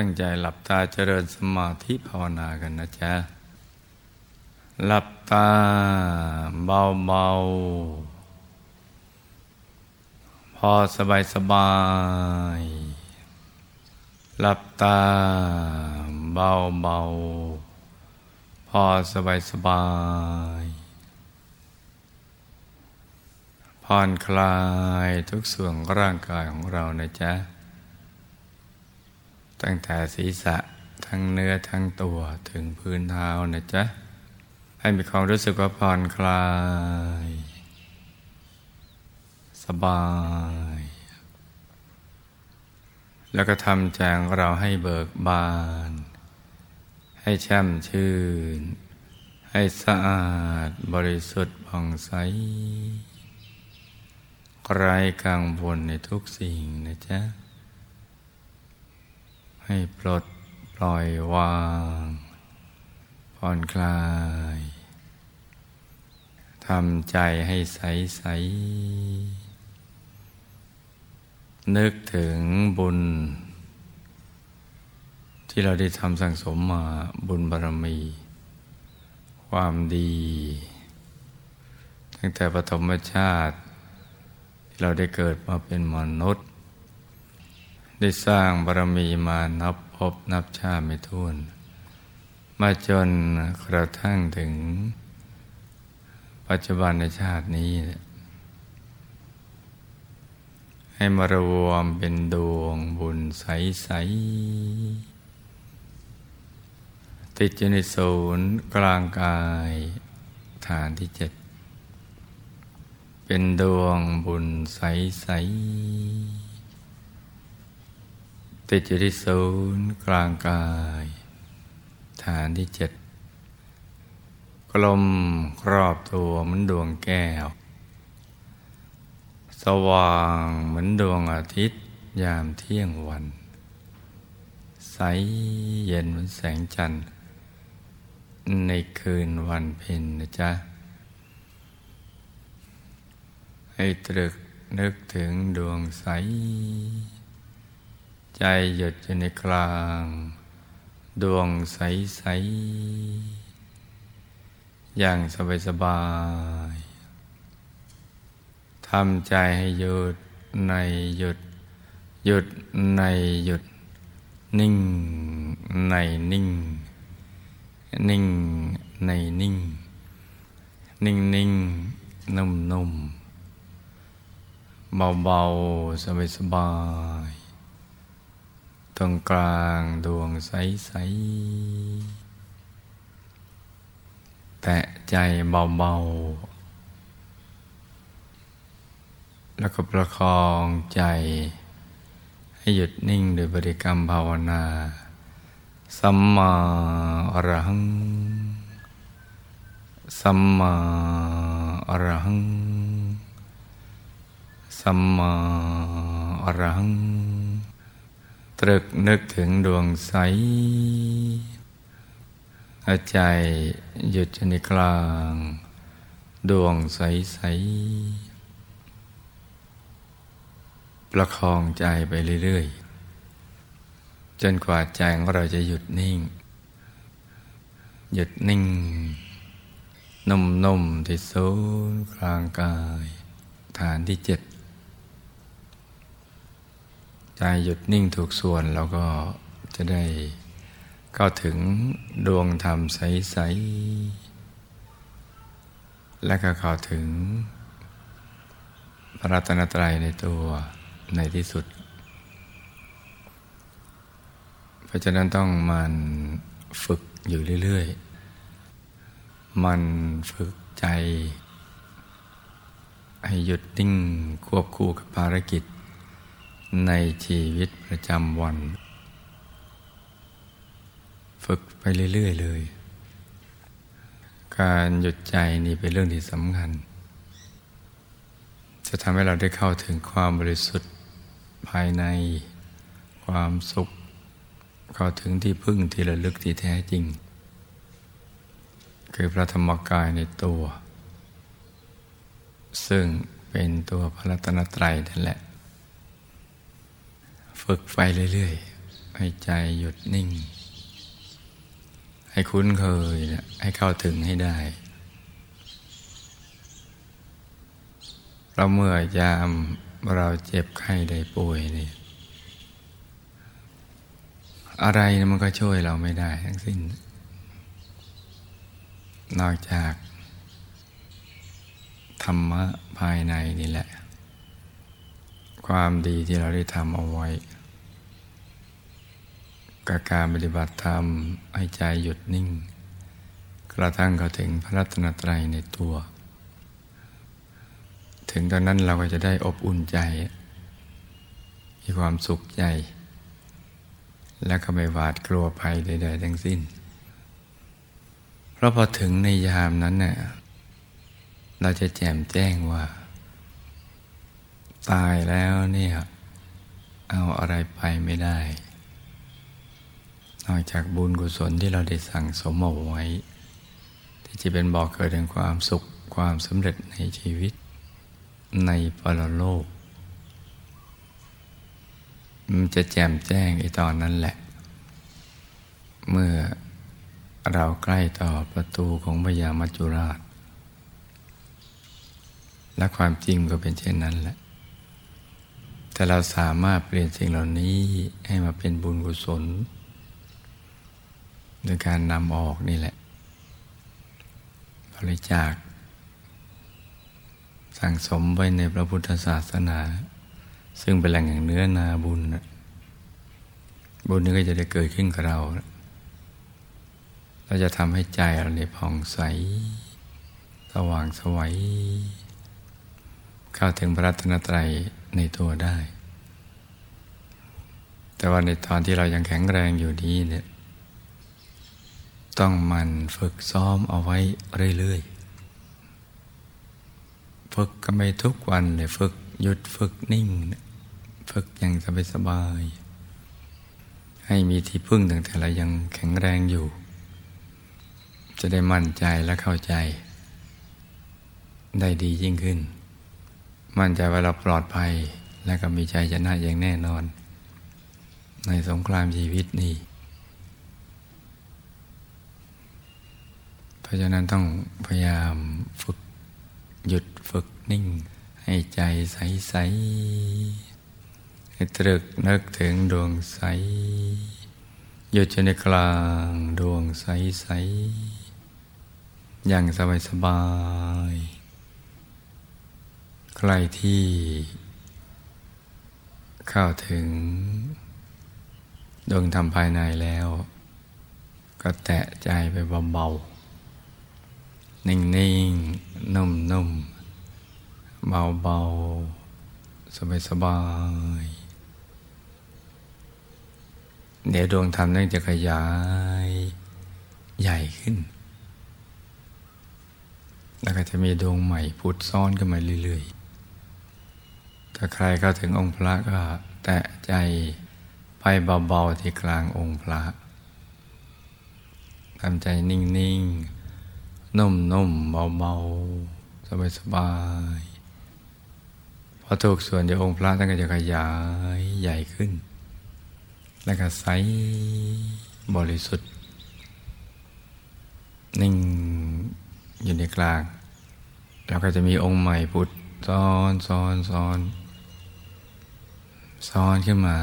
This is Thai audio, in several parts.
ตั้งใจหลับตาเจริญสมาธิภาวนากันนะจ๊ะ หลับตาเบาๆพอสบายสบาย หลับตาเบาๆพอสบายสบายผ่อนคลายทุกส่วนร่างกายของเรานะจ๊ะ ตั้งแต่ศีรษะทั้งเนื้อทั้งตัวถึงพื้นเท้านะจ๊ะ ให้มีความรู้สึกว่าผ่อนคลาย สบาย แล้วก็ทำแจงเราให้เบิกบาน ให้แช่มชื่น ให้สะอาดบริสุทธิ์ผ่องใสไร้กังวลในทุกสิ่งนะจ๊ะ ให้ปลดปล่อยวาง ผ่อนคลายทำใจให้ใสใส นึกถึงบุญ ที่เราได้ทำสั่งสมมาบุญบารมี ความดี ตั้งแต่ปฐมชาติ ที่เราได้เกิดมาเป็นมนุษย์ ได้สร้างบารมีมานับพบนับชาติไม่ท้วน มาจนกระทั่งถึง ปัจจุบันในชาตินี้ ให้มารวมเป็นดวงบุญใส ๆ ติดอยู่ในศูนย์กลางกายฐานที่เจ็ดเป็นดวงบุญใส ๆ ติดอยู่ที่ศูนย์กลางกาย ฐานที่เจ็ดกลมครอบตัวเหมือนดวงแก้ว สว่างเหมือนดวงอาทิตย์ยามเที่ยงวัน ใสเย็นเหมือนแสงจันทร์ ในคืนวันเพ็ญนะจ๊ะ ให้ตรึกนึกถึงดวงใส ใจหยุดอยู่ในกลาง ดวงใสใสอย่างสบายสบายทำใจให้หยุดในหยุด หยุดในหยุด นิ่งในนิ่ง นิ่งในนิ่ง นิ่งนิ่งนุ่มนุ่มเบา ๆ สบายๆ ตรงกลางดวงใส ๆ แตะใจเบา ๆ แล้วก็ประคองใจ ให้หยุดนิ่งโดยบริกรรมภาวนา สัมมาอรหัง สัมมาอรหัง สัมมาอรหัง ตรึกนึกถึงดวงใสใจหยุดในกลาง ดวงใสใสประคองใจไปเรื่อยๆ จนกว่าใจของเราจะหยุดนิ่ง หยุดนิ่ง นุ่มๆที่ศูนย์กลางกาย ฐานที่เจ็ด ใจหยุดนิ่งถูกส่วนเราก็จะได้เข้าถึงดวงธรรมใส ๆ และก็เข้าถึง พระรัตนตรัยในตัวในที่สุด เพราะฉะนั้นต้องมันฝึกอยู่เรื่อย ๆ มันฝึกใจ ให้หยุดนิ่งควบคู่กับภารกิจ ในชีวิตประจำวัน ฝึกไปเรื่อย ๆ เลย การหยุดใจนี่เป็นเรื่องที่สำคัญ จะทำให้เราได้เข้าถึงความบริสุทธิ์ภายในความสุข เข้าถึงที่พึ่งที่ระลึกที่แท้จริง คือพระธรรมกายในตัว ซึ่งเป็นตัวพระรัตนตรัยนั่นแหละ ฝึกไปเรื่อยๆ ให้ใจหยุดนิ่ง ให้คุ้นเคยให้เข้าถึงให้ได้เราเมื่อยามเราเจ็บไข้ได้ป่วยนี่อะไรมันก็ช่วยเราไม่ได้ทั้งสิ้น นอกจาก ธรรมะภายในนี่แหละ ความดีที่เราได้ทำเอาไว้กับการปฏิบัติธรรมให้ใจหยุดนิ่ง กระทั่งเข้าถึงพระรัตนตรัยในตัว ถึงตอนนั้นเราก็จะได้อบอุ่นใจ มีความสุขใจ และก็ไม่หวาดกลัวภัยใด ๆ ทั้งสิ้น เพราะพอถึงในยามนั้นเน่ยเราจะแจ่มแจ้งว่า ตายแล้วเนี่ยเอาอะไรไปไม่ได้ นอกจากบุญกุศลที่เราได้สั่งสมเอาไว้ ที่จะเป็นบอกเกิดแห่งความสุขความสำเร็จในชีวิต ในปรโลก มันจะแจ่มแจ้งไอ้ตอนนั้นแหละ เมื่อเราใกล้ต่อประตูของพญามัจจุราช และความจริงก็เป็นเช่นนั้นแหละ แต่เราสามารถเปลี่ยนสิ่งเหล่านี้ให้มาเป็นบุญกุศลโดยการนำออกนี่แหละ บริจาค สั่งสมไว้ในพระพุทธศาสนา ซึ่งเป็นแหล่งแห่งเนื้อนาบุญ บุญนี้ก็จะได้เกิดขึ้นกับเรา เราจะทำให้ใจเราเนี่ยผ่องใส สว่างสวัยเข้าถึงพระรัตนตรัย ในตัวได้ แต่ว่าในตอนที่เรายังแข็งแรงอยู่นี้เนี่ย ต้องมันฝึกซ้อมเอาไว้เรื่อยๆ ฝึกก็ไม่ทุกวันเลยฝึกหยุดฝึกนิ่ง ฝึกอย่างสบายๆให้มีที่พึ่งตั้งแต่เรายังแข็งแรงอยู่ จะได้มั่นใจและเข้าใจ ได้ดียิ่งขึ้น มั่นใจว่าเราปลอดภัย และก็มีใจชนะอย่างแน่นอน ในสงครามชีวิตนี้ เพราะฉะนั้นต้องพยายามฝึกหยุดฝึกนิ่ง ให้ใจใสใสให้ตรึกนึกถึงดวงใส หยุดอยู่ในกลางดวงใสใสอย่างสบายสบาย ใครที่เข้าถึงดวงธรรมภายในแล้ว ก็แตะใจไปเบาๆ นิ่งนิ่งนุ่มนุ่มเบาเบาสบายสบายเดี๋ยวดวงธรรมนั่นจะขยายใหญ่ขึ้น แล้วก็จะมีดวงใหม่พุดซ้อนขึ้นมาเรื่อยๆ ถ้าใครเข้าถึงองค์พระก็แตะใจไปเบาๆที่กลางองค์พระทำใจนิ่งๆ นุ่มนุ่มเบาเบาสบายสบายพอถูกส่วนเดี๋ยวองค์พระท่านก็จะขยายใหญ่ขึ้น แล้วก็ใสบริสุทธิ์ นิ่งอยู่ในกลาง แล้วก็จะมีองค์ใหม่พุทธ ซ้อนซ้อนซ้อนซ้อนขึ้นมา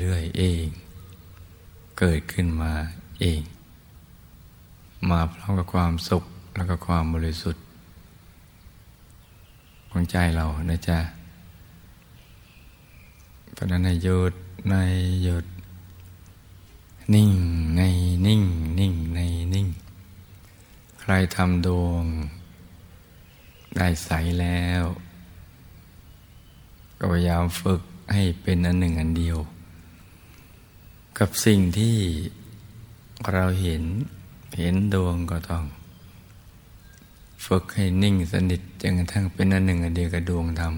เรื่อยๆเอง เกิดขึ้นมาเอง มาพร้อมกับความสุขแล้วก็ความบริสุทธิ์ ของใจเรานะจ๊ะเพราะนั้นในหยุดในหยุด นิ่งในนิ่ง นิ่งในนิ่ง ใครทำดวง ได้ใสแล้ว ก็พยายามฝึกให้เป็นอันหนึ่งอันเดียว กับสิ่งที่เราเห็นเห็นดวงก็ต้อง ฝึกให้นิ่งสนิทจนกระทั่งเป็นอันหนึ่งอันเดียวกับดวงธรรม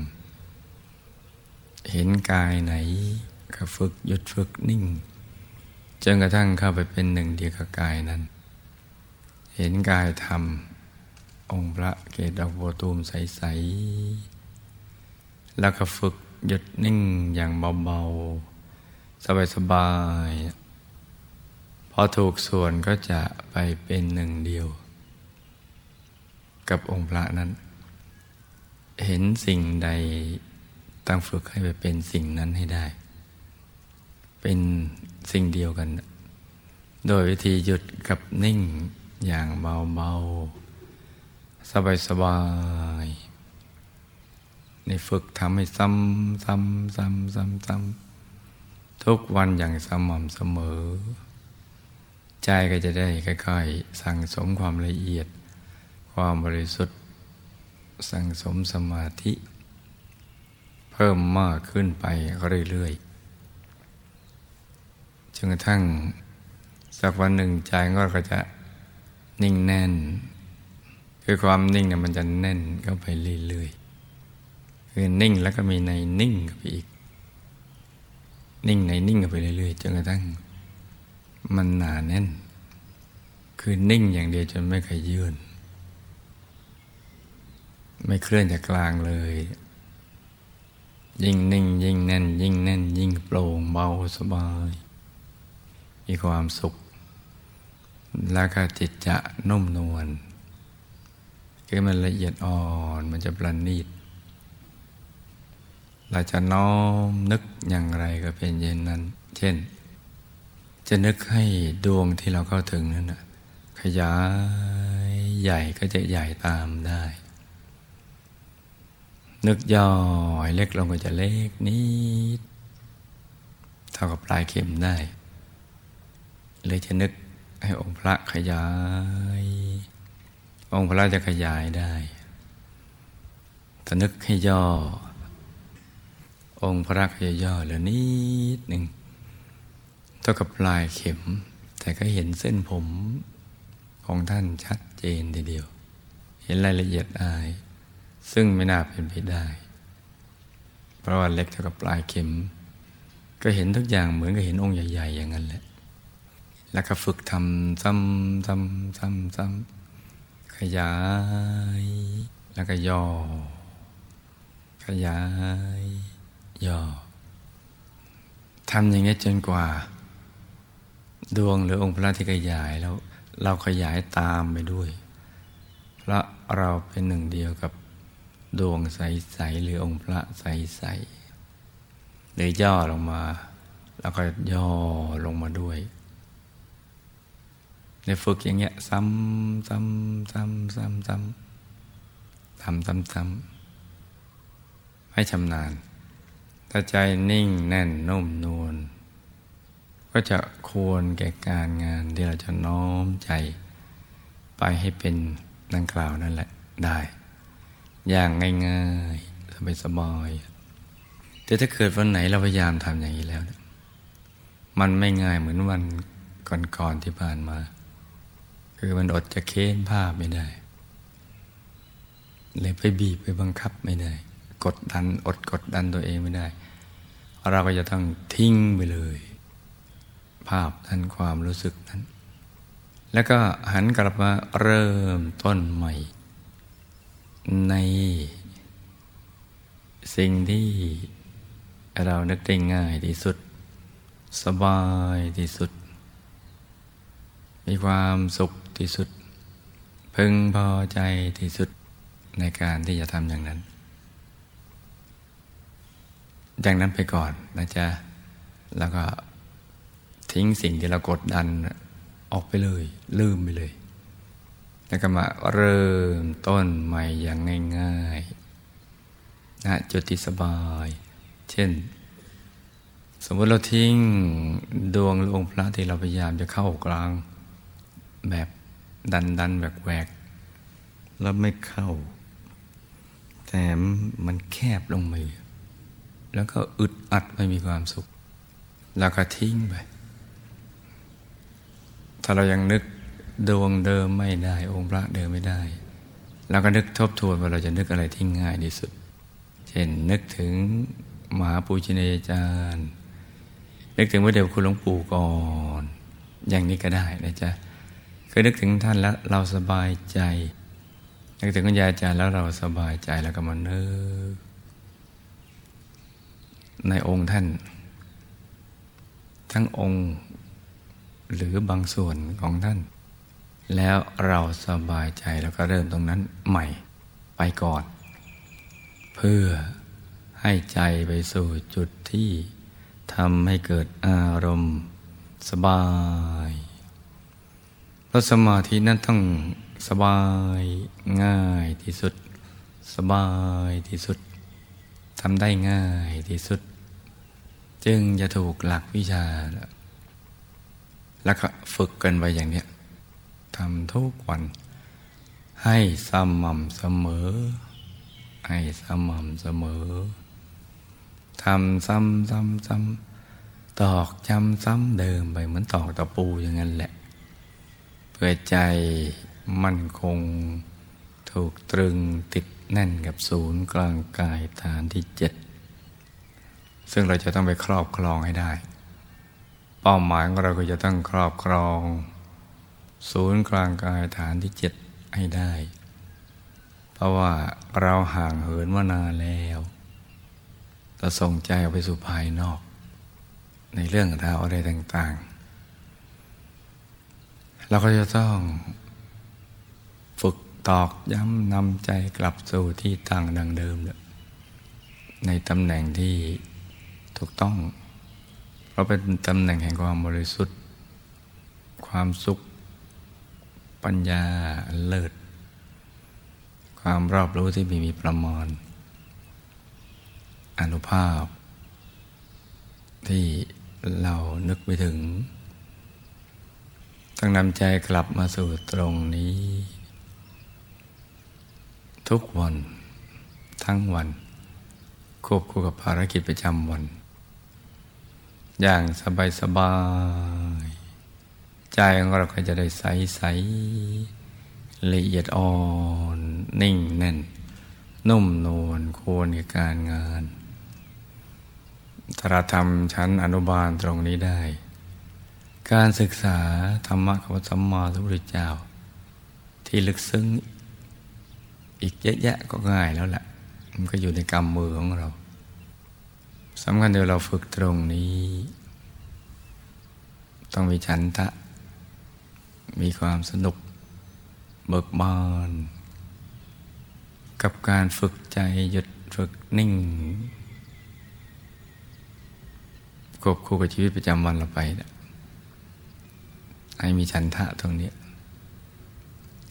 เห็นกายไหนก็ฝึกหยุดฝึกนิ่งจนกระทั่งเข้าไปเป็นหนึ่งเดียวกับกายนั้น เห็นกายธรรม องค์พระเกศดอกบัวตูมใส ๆ แล้วก็ฝึกหยุดนิ่งอย่างเบา ๆ สบายสบายพอถูกส่วนก็จะไปเป็นหนึ่งเดียว กับองค์พระนั้น เห็นสิ่งใดตั้งฝึกให้ไปเป็นสิ่งนั้นให้ได้ เป็นสิ่งเดียวกัน โดยวิธีหยุดกับนิ่งอย่างเบา ๆ สบายๆในฝึกทำให้ซ้ำซ้ำซ้ำซ้ำซ้ำทุกวันอย่างสม่ำเสมอ ใจก็จะได้ค่อยๆ สั่งสมความละเอียด ความบริสุทธิ์ สั่งสมสมาธิ เพิ่มมากขึ้นไปเรื่อยๆจนกระทั่งสักวันหนึ่งใจก็จะนิ่งแน่น คือความนิ่งเนี่ยมันจะแน่นเข้าไปเรื่อยๆคือนิ่งแล้วก็มีในนิ่งกับอีก นิ่งในนิ่งกับไปเรื่อยๆจนกระทั่ง มันหนาแน่น คือนิ่งอย่างเดียวจนไม่เคยยื่น ไม่เคลื่อนจากกลางเลย ยิ่งนิ่ง ยิ่งแน่น ยิ่งแน่น ยิ่งโปร่งเบาสบายมีความสุข แล้วก็จิตจะนุ่มนวล คือมันละเอียดอ่อนมันจะประณีตเราจะน้อมนึกอย่างไรก็เป็นเย็นนั้น เช่น จะนึกให้ดวงที่เราเข้าถึงนั้นขยายใหญ่ก็จะใหญ่ตามได้ นึกย่อยเล็กลงก็จะเล็กนิดเท่ากับปลายเข็มได้ เลยจะนึกให้องค์พระขยาย องค์พระจะขยายได้ถ้านึกให้ย่อ องค์พระขยายย่อเหลือนิดหนึ่งเท่ากับปลายเข็ม แต่ก็เห็นเส้นผมของท่านชัดเจนทีเดียว เห็นรายละเอียดอาย ซึ่งไม่น่าเป็นไปได้ เพราะว่าเล็กเท่ากับปลายเข็ม ก็เห็นทุกอย่างเหมือนกับเห็นองค์ใหญ่ ๆ อย่างนั้นแหละ แล้วก็ฝึกทำซ้ำซ้ำซ้ำซ้ำ ขยาย แล้วก็ย่อ ขยาย ย่อทำอย่างนี้จนกว่า ดวงหรือองค์พระที่ขยายแล้ว เราขยายตามไปด้วย เพราะเราเป็นหนึ่งเดียวกับดวงใสๆหรือองค์พระใสๆหรือย่อลงมา แล้วก็ย่อลงมาด้วย ในฝึกอย่างเงี้ย ซ้ำซ้ำซ้ำซ้ำซ้ำทำซ้ำซ้ำให้ชำนาญ ถ้าใจนิ่งแน่นนุ่มนวลก็จะควรแก่การงานที่เราจะน้อมใจ ไปให้เป็นดังกล่าวนั่นแหละได้ อย่างง่ายๆสบายๆแต่ถ้าเกิดวันไหนเราพยายามทำอย่างนี้แล้ว มันไม่ง่ายเหมือนวันก่อนๆที่ผ่านมา คือมันอดจะเค้นภาพไม่ได้ เลยไปบีบไปบังคับไม่ได้ กดดันอดกดดันตัวเองไม่ได้ เราก็จะต้องทิ้งไปเลย ภาพนั้นความรู้สึกนั้น แล้วก็หันกลับมาเริ่มต้นใหม่ ในสิ่งที่เรานึกได้ง่ายที่สุด สบายที่สุด มีความสุขที่สุด พึงพอใจที่สุดในการที่จะทำอย่างนั้น อย่างนั้นไปก่อนนะจ๊ะ แล้วก็ทิ้งสิ่งที่เรากดดันออกไปเลย ลืมไปเลย แล้วก็มาเริ่มต้นใหม่อย่างง่ายๆณจุดที่สบาย เช่น สมมติเราทิ้งดวงลงพระที่เราพยายามจะเข้ากลาง แบบดันดันแหวกแหวกแล้วไม่เข้าแต่มันแคบลงมาแล้วก็อึดอัดไม่มีความสุข แล้วก็ทิ้งไป ถ้าเรายังนึกดวงเดิมไม่ได้ องค์พระเดิมไม่ได้เราก็นึกทบทวนว่าเราจะนึกอะไรที่ง่ายที่สุด เช่นนึกถึงมหาปูชนียาจารย์ นึกถึงพระเดชคุณหลวงปู่ก่อน อย่างนี้ก็ได้นะจ๊ะ คือนึกถึงท่านแล้วเราสบายใจ นึกถึงคุณยายอาจารย์แล้วเราสบายใจแล้วก็มานึกในองค์ท่าน ทั้งองค์หรือบางส่วนของท่าน แล้วเราสบายใจแล้วก็เริ่มตรงนั้นใหม่ไปก่อน เพื่อให้ใจไปสู่จุดที่ทำให้เกิดอารมณ์สบาย ราะสมาธินั้นต้องสบายง่ายที่สุด สบายที่สุดทำได้ง่ายที่สุด จึงจะถูกหลักวิชา แล้วก็ฝึกกันไปอย่างเนี้ยทำทุกวัน ให้สม่ำเสมอ ให้สม่ำเสมอทำซ้ำซ้ำซ้ำตอกจำซ้ำเดิมไปเหมือนตอกตะปูอย่างนั้นแหละ เพื่อใจมั่นคง ถูกตรึงติดแน่นกับศูนย์กลางกายฐานที่เจ็ดซึ่งเราจะต้องไปครอบครองให้ได้ เป้าหมายของเราก็จะต้องครอบครอง ศูนย์กลางกายฐานที่เจ็ดให้ได้ เพราะว่าเราห่างเหินมานานแล้วเราส่งใจออกไปสู่ภายนอก ในเรื่องราวอะไรต่างๆ เราก็จะต้องฝึกตอกย้ำนำใจกลับสู่ที่ตั้งดังเดิมในตำแหน่งที่ถูกต้อง เพราะเป็นตำแหน่งแห่งความบริสุทธิ์ ความสุข ปัญญาเลิศ ความรอบรู้ที่มีมีประมาณอนุภาพ ที่เรานึกไปถึง ต้องนำใจกลับมาสู่ตรงนี้ ทุกวัน ทั้งวัน ควบคู่กับภารกิจประจำวัน อย่างสบายสบายใจของเราก็จะได้ใสใสละเอียดอ่อน นิ่งแน่น นุ่มนวลควรกับการงานถ้าเราทำชั้นอนุบาลตรงนี้ได้ การศึกษาธรรมะของพระสัมมาสัมพุทธเจ้า ที่ลึกซึ้งอีกเยอะแยะก็ง่ายแล้วแหละ มันก็อยู่ในกรรมมือของเราสำคัญเดี๋ยวเราฝึกตรงนี้ ต้องมีฉันทะ มีความสนุก เบิกบาน กับการฝึกใจหยุดฝึกนิ่งควบคู่กับชีวิตประจำวันเราไป ให้มีฉันทะตรงนี้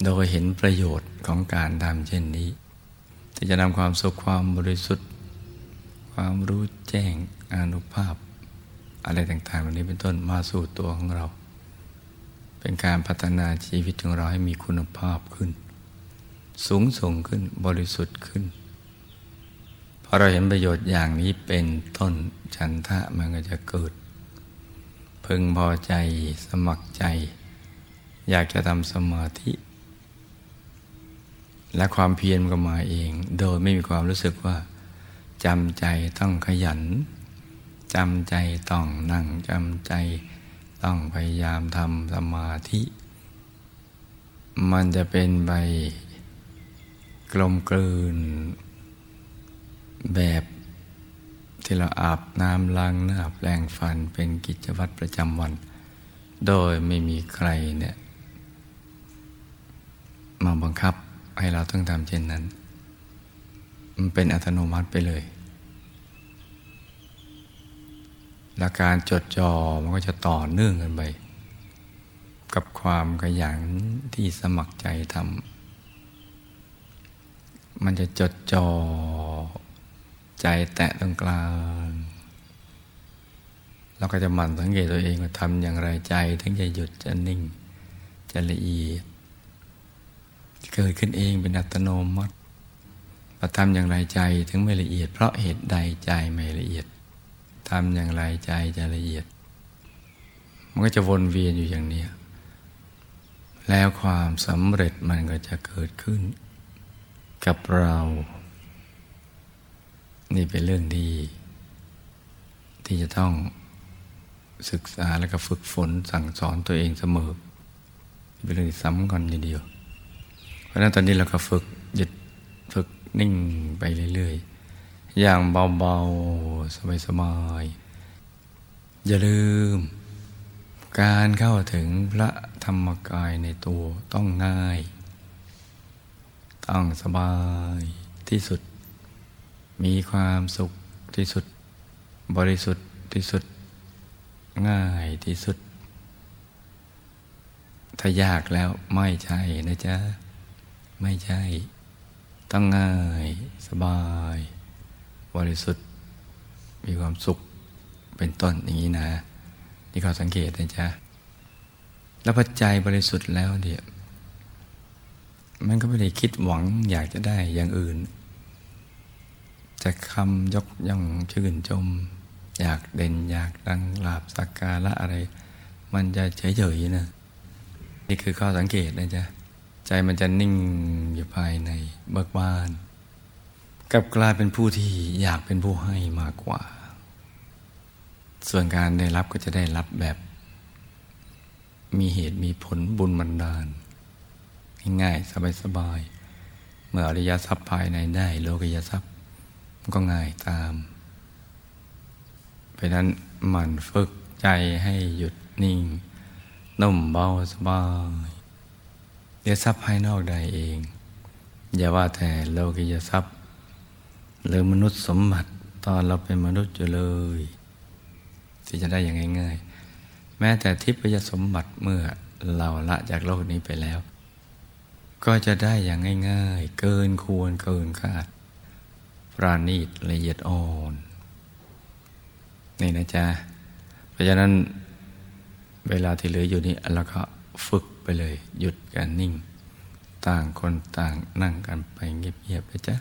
โดยเห็นประโยชน์ของการทำเช่นนี้ ที่จะนำความสุขความบริสุทธิ์ ความรู้แจ้งอนุภาพ อะไรต่างๆเหล่านี้เป็นต้นมาสู่ตัวของเรา เป็นการพัฒนาชีวิตของเราให้มีคุณภาพขึ้น สูงส่งขึ้นบริสุทธิ์ขึ้นพอเราเห็นประโยชน์อย่างนี้เป็นต้นฉันทะมันก็จะเกิด พึงพอใจสมัครใจ อยากจะทำสมาธิ และความเพียรก็มาเอง โดยไม่มีความรู้สึกว่าจำใจต้องขยันจำใจต้องนั่งจำใจต้องพยายามทำสมาธิ มันจะเป็นใบกลมกลืนแบบ ที่เราอาบน้ำล้างหน้าแปลงฟันเป็นกิจวัตรประจำวัน โดยไม่มีใครเนี่ยมาบังคับให้เราต้องทำเช่นนั้น มันเป็นอัตโนมัติไปเลยและการจดจ่อมันก็จะต่อเนื่องกันไป กับความขยันที่สมัครใจทำมันจะจดจ่อ ใจแตะตรงกลางเราก็จะหมั่นสังเกตตัวเองว่าทำอย่างไรใจถึงจะหยุดจะนิ่ง จะละเอียด เกิดขึ้นเองเป็นอัตโนมัติพอทำอย่างไรใจถึงไม่ละเอียด เพราะเหตุใดใจไม่ละเอียดทำอย่างไรใจจะละเอียด มันก็จะวนเวียนอยู่อย่างนี้แล้วความสำเร็จมันก็จะเกิดขึ้น กับเรา นี่เป็นเรื่องที่ ที่จะต้องศึกษาแล้วก็ฝึกฝนสั่งสอนตัวเองเสมอ เป็นเรื่องที่สำคัญทีเดียว เพราะนั้นตอนนี้เราก็ฝึกหยุดฝึกนิ่งไปเรื่อยๆ อย่างเบาๆ สบายๆ อย่าลืม การเข้าถึงพระธรรมกายในตัวต้องง่าย ต้องสบายที่สุด มีความสุขที่สุด บริสุทธิ์ที่สุด ง่ายที่สุด ถ้ายากแล้วไม่ใช่นะจ๊ะ ไม่ใช่ ต้องง่าย สบาย บริสุทธิ์ มีความสุขเป็นต้นอย่างนี้นะนี่เขาสังเกตนะจ๊ะ แล้วพอใจบริสุทธิ์แล้วเดี๋ยวมันก็ไม่ได้คิดหวังอยากจะได้อย่างอื่น จะคำยกย่องชื่นชม อยากเด่นอยากดังลาบสักการะอะไร มันจะเฉยๆนะนี่คือข้อสังเกตนะจ๊ะใจมันจะนิ่งอยู่ภายในเบิกบานกับกลายเป็นผู้ที่อยากเป็นผู้ให้มากกว่า ส่วนการได้รับก็จะได้รับแบบ มีเหตุมีผลบุญบันดาล ง่ายๆสบายๆเมื่ออริยทรัพย์ภายในได้โลกิยทรัพย์ ก็ง่ายตาม เพราะนั้นหมั่นฝึกใจให้หยุดนิ่งนุ่มเบาสบายเดี๋ยวทรัพย์ภายนอกได้เอง อย่าว่าแต่โลกิยทรัพย์ หรือมนุษย์สมบัติตอนเราเป็นมนุษย์อยู่เลย ที่จะได้อย่างง่ายๆ แม้แต่ทิพยสมบัติเมื่อเราละจากโลกนี้ไปแล้ว ก็จะได้อย่างง่าย ๆ เกินควรเกินคาด ปราณีตละเอียดอ่อน นี่นะจ๊ะ เพราะฉะนั้นเวลาที่เหลืออยู่นี้เราก็ฝึกไปเลย หยุดการนิ่ง ต่างคนต่างนั่งกันไปเงียบๆนะจ๊ะ